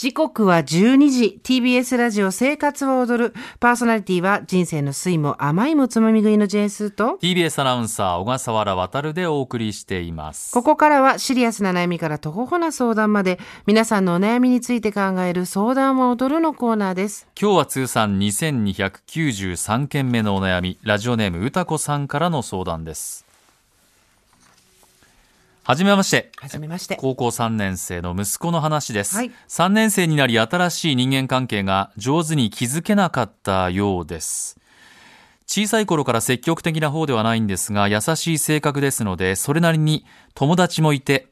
時刻は12時。TBS ラジオ生活を踊る。パーソナリティは人生の酸いも甘いもつまみ食いのジェーンスーと。TBS アナウンサー小笠原渉でお送りしています。ここからはシリアスな悩みからとほほな相談まで皆さんのお悩みについて考える相談を踊るのコーナーです。今日は通算2293件目のお悩みラジオネーム歌子さんからの相談ですはじめまして。はじめまして。高校3年生の息子の話です。はい3年生になり新しい人間関係が上手に築けなかったようです。小さい頃から積極的な方ではないんですが、優しい性格ですので、それなりに友達もいて、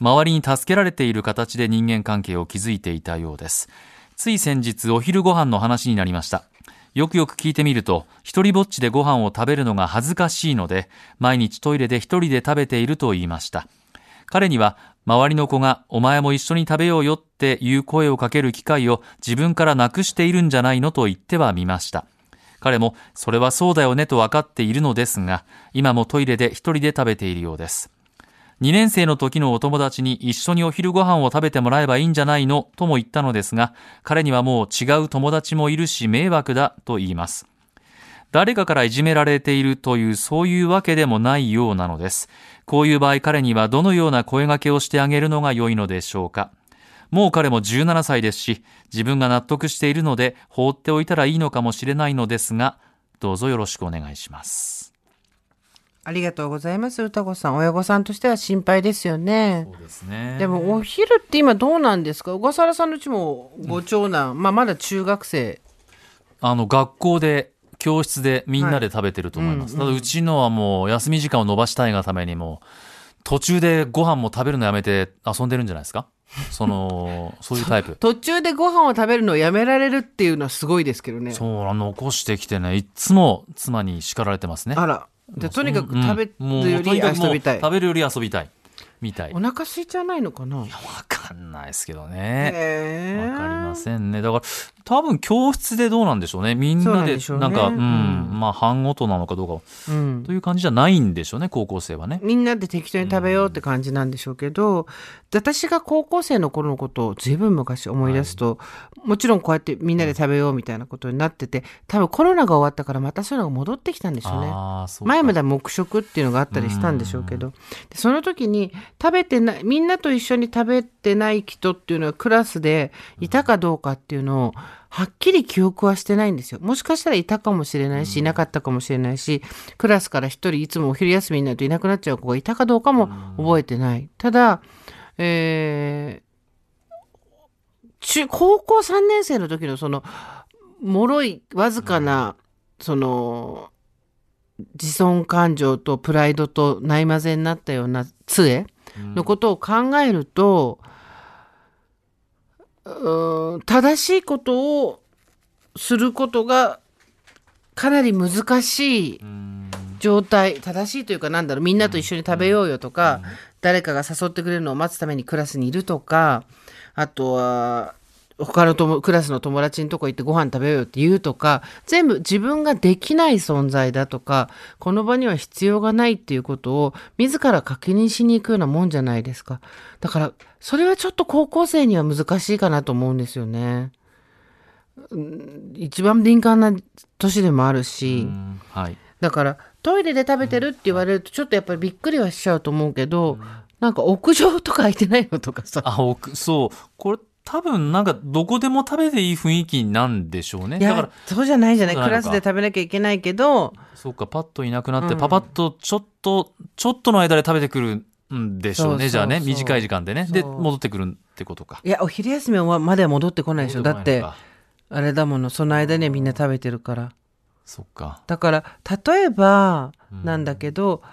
周りに助けられている形で人間関係を築いていたようです。つい先日、お昼ご飯の話になりました。よくよく聞いてみると、一人ぼっちでご飯を食べるのが恥ずかしいので、毎日トイレで一人で食べていると言いました。彼には、周りの子がお前も一緒に食べようよっていう声をかける機会を自分からなくしているんじゃないのと言ってはみました。彼も、それはそうだよねと分かっているのですが、今もトイレで一人で食べているようです。2年生の時のお友達に一緒にお昼ご飯を食べてもらえばいいんじゃないのとも言ったのですが、彼にはもう違う友達もいるし迷惑だと言います。誰かからいじめられているというそういうわけでもないようなのです。こういう場合彼にはどのような声掛けをしてあげるのが良いのでしょうか。もう彼も17歳ですし、自分が納得しているので放っておいたらいいのかもしれないのですが、どうぞよろしくお願いします。ありがとうございます歌子さん親御さんとしては心配ですよねそうですね。でもお昼って今どうなんですか？小笠原さんのうちもご長男、まあまだ中学生あの、学校で、教室でみんなで食べてると思います。ただうちのはもう休み時間を延ばしたいがためにも、途中でご飯も食べるのやめて遊んでるんじゃないですか？その、そういうタイプ。途中でご飯を食べるのをやめられるっていうのはすごいですけどねそう、あの、残してきてね、いっつも妻に叱られてますね。あらでとにかくうん食べるより遊びたい、食べるより遊びたい。みたい。おわ腹空いちゃわないのかな？かんないですけどね。へわかりまんせんね。だから、多分教室でどうなんでしょうね。みんなで、なんか、うん、うんまあ、半ごとなのかどうかはうんという感じじゃないんでしょうね、高校生はね。みんなで適当に食べようって感じなんでしょうけど、私が高校生の頃のことをずいぶん昔思い出すと、もちろんこうやってみんなで食べようみたいなことになってて多分コロナが終わったからまたそういうのが戻ってきたんでしょうね。うか前までは黙食っていうのがあったりしたんでしょうけどでその時に食べてないみんなと一緒に食べてない人っていうのはクラスでいたかどうかっていうのをはっきり記憶はしてないんですよ。もしかしたらいたかもしれないしいなかったかもしれないしクラスから一人いつもお昼休みになるといなくなっちゃう子がいたかどうかも覚えてない。ただえー中高校3年生の時のその脆いわずかなその自尊感情とプライドとないまぜになったような杖のことを考えると、うーん正しいことをすることがかなり難しいうん状態。正しいというかなんだろうみんなと一緒に食べようよとか、誰かが誘ってくれるのを待つためにクラスにいるとかあとは他の友クラスの友達のとこ行ってご飯食べようよって言うとか全部自分ができない存在だとかこの場には必要がないっていうことを自ら確認しに行くようなもんじゃないですかだからそれはちょっと高校生には難しいかなと思うんですよね。うん一番敏感な年でもあるし、うんはい。だからトイレで食べてるって言われるとちょっとやっぱりびっくりはしちゃうと思うけど、なんか屋上とか空いてないのとかさあ、奥、そう。これ、多分なんか、どこでも食べていい雰囲気なんでしょうね。いだからや、そうじゃないじゃないクラスで食べなきゃいけないけどそうか、パッといなくなって、うんパパッと、ちょっと、ちょっとの間で食べてくるんでしょうね。そうそうそうじゃあね、短い時間でね。で、戻ってくるってことか。いやお昼休みまでは戻ってこないでしょだってあれだものその間にはみんな食べてるからそっか。だから例えばなんだけど、うん、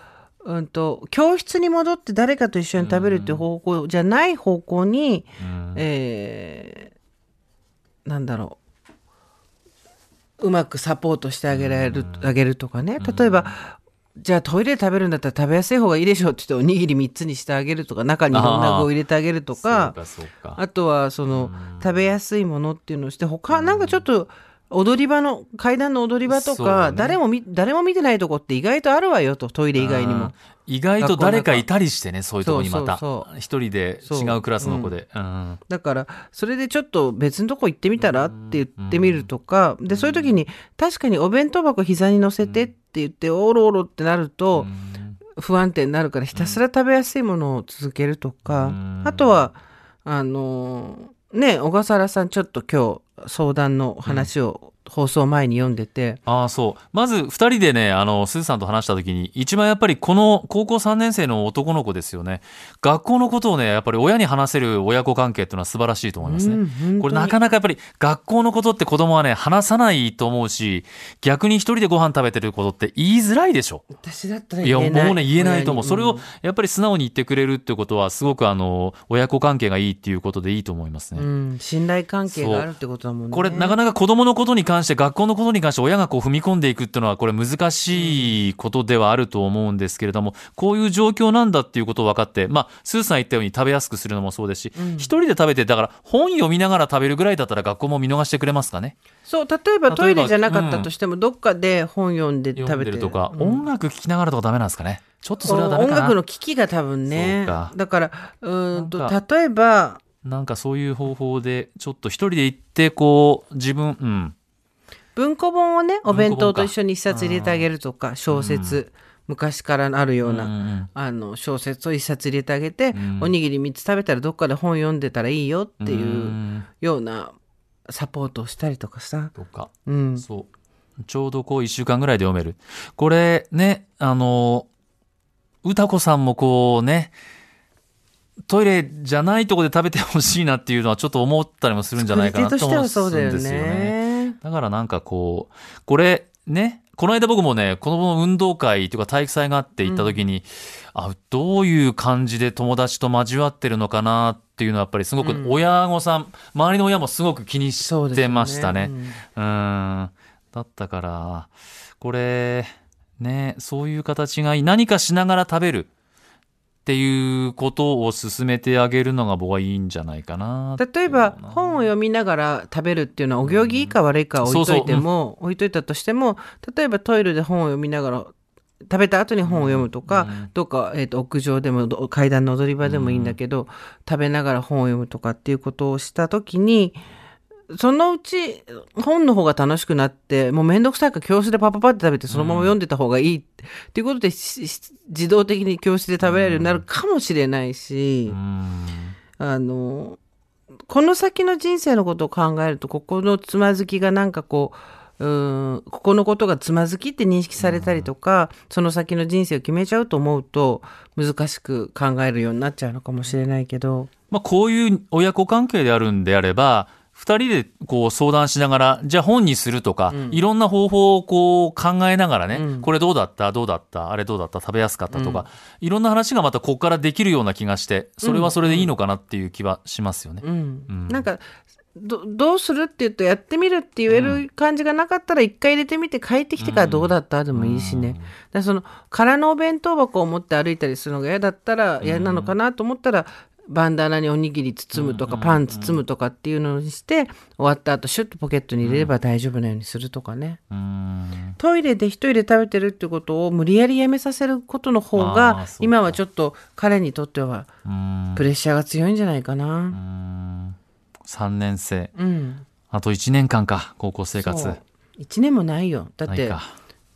と教室に戻って誰かと一緒に食べるっていう方向じゃない方向に、うん。えーなんだろう。うまくサポートしてあげられる、あげるとかね。例えば、じゃあトイレで食べるんだったら食べやすい方がいいでしょって言っておにぎり3つにしてあげるとか中にいろんな具を入れてあげるとか。あとはその、食べやすいものっていうのをして他なんかちょっと踊り場の階段の踊り場とか、ね。誰も見誰も見てないとこって意外とあるわよとトイレ以外にも。意外と誰かいたりしてね、そういうとこにまた。一人で違うクラスの子で。う。んだからそれでちょっと別のとこ行ってみたらって言ってみるとかでそういう時に確かにお弁当箱膝に乗せてって言っておろおろってなると不安定になるからひたすら食べやすいものを続けるとかうん。あとはあのね小笠原さんちょっと今日相談の話を放送前に読んでてああ、そう。まず、二人でね、あの、すずさんと話した時に、一番やっぱりこの高校3年生の男の子ですよね。学校のことをね、やっぱり親に話せる親子関係っていうのは素晴らしいと思いますね。うんこれなかなかやっぱり学校のことって子供はね、話さないと思うし、逆に一人でご飯食べてることって言いづらいでしょ。私だったらいや、言えないもうね、言えないと思う。それを、やっぱり素直に言ってくれるってことは、すごくあの、親子関係がいいっていうことでいいと思いますね。うん、信頼関係があるってことだもんねこれ、なかなか子供のことに関して、学校のことに関して親がこう踏み込んでいくっていうのは、これ難しいことではあると思うんですけれども、こういう状況なんだっていうことを分かって、まあ、スーさん言ったように食べやすくするのもそうですし、一人で食べて、だから本読みながら食べるぐらいだったら学校も見逃してくれますかね？そう例えばトイレじゃなかったとしても、どっかで本読んで食べてでるとか、うん音楽聴きながらとかダメなんですかね？ちょっとそれはダメかな。音楽の機器が多分ねだからうーんと例えばなんかそういう方法で、ちょっと一人で行って、こう、自分、うん。文庫本をねお弁当と一緒に一冊入れてあげるとか小説、昔からあるような、うんうんあの小説を一冊入れてあげて、んおにぎり3つ食べたらどっかで本読んでたらいいよっていううんようなサポートをしたりとかさ、とか。うん、そう。ちょうどこう一週間ぐらいで読める。これね、あの、歌子さんもこうね、トイレじゃないとこで食べてほしいなっていうのはちょっと思ったりもするんじゃないかなと思うんですよね。ね。だからなんかこう、これね、この間僕もね、この運動会というか体育祭があって行った時に、あ、どういう感じで友達と交わってるのかなっていうのはやっぱりすごく親御さん、周りの親もすごく気にしてましたね。うんうん。だったから、これ、ね、そういう形がいい。何かしながら食べるっていうことを進めてあげるのが僕はいいんじゃないかな。例えば本を読みながら食べるっていうのはお行儀いいか悪いかは置いといても、置いといたとしても例えばトイレで本を読みながら食べた後に本を読むとか、どっか、えー、と屋上でもど階段の踊り場でもいいんだけど、食べながら本を読むとかっていうことをした時にそのうち本の方が楽しくなってもうめんどくさいから教室でパパパって食べてそのまま読んでた方がいいっていうことで、自動的に教室で食べられるようになるかもしれないし。うん。あのこの先の人生のことを考えるとここのつまずきがなんかこううんここのことがつまずきって認識されたりとか、その先の人生を決めちゃうと思うと難しく考えるようになっちゃうのかもしれないけどまあ、こういう親子関係であるんであれば、二人でこう相談しながら、じゃあ本にするとか、いろんな方法をこう考えながらね、これどうだった？どうだった？あれどうだった？食べやすかったとか、いろんな話がまたここからできるような気がして、それはそれでいいのかなっていう気はしますよね。うん。なんかどどうするって言うとやってみるって言える感じがなかったら一回入れてみて帰ってきてからどうだった？でもいいしね、だからその空のお弁当箱を持って歩いたりするのが嫌だったら嫌なのかなと思ったら、バンダナにおにぎり包むとか、パン包むとかっていうのにして終わった後シュッとポケットに入れれば大丈夫なようにするとかね、うん。トイレで一人で食べてるってことを無理やりやめさせることの方が今はちょっと彼にとってはうん。プレッシャーが強いんじゃないかな。うん3年生。うんあと1年間か、高校生活。そう1年もないよだって。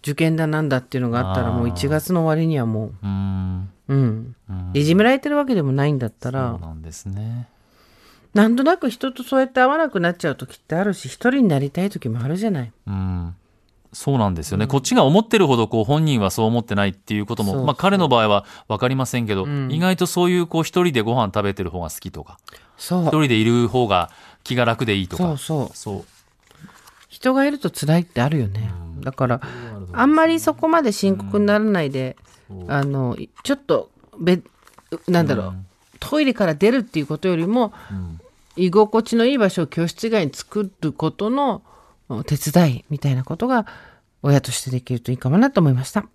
受験だなんだっていうのがあったらもうあー1月の終わりにはもうん。う、うんうんいじめられてるわけでもないんだったそうらなんですね。なんとなく人とそうやって会わなくなっちゃう時ってあるし一人になりたい時もあるじゃない。うん。そうなんですよね。こっちが思ってるほど、こう、本人はそう思ってないっていうことも、そうそうまあ、彼の場合は分かりませんけど、ん意外とそういう、こう、一人でご飯食べてる方が好きとか、そう一人でいる方が気が楽でいいとか。そうそうそう。人がいると辛いってあるよね。だからあんまりそこまで深刻にならないで、あのちょっとべなんだろう、トイレから出るっていうことよりも、居心地のいい場所を教室以外に作ることのうん手伝いみたいなことが親としてできるといいかもなと思いました。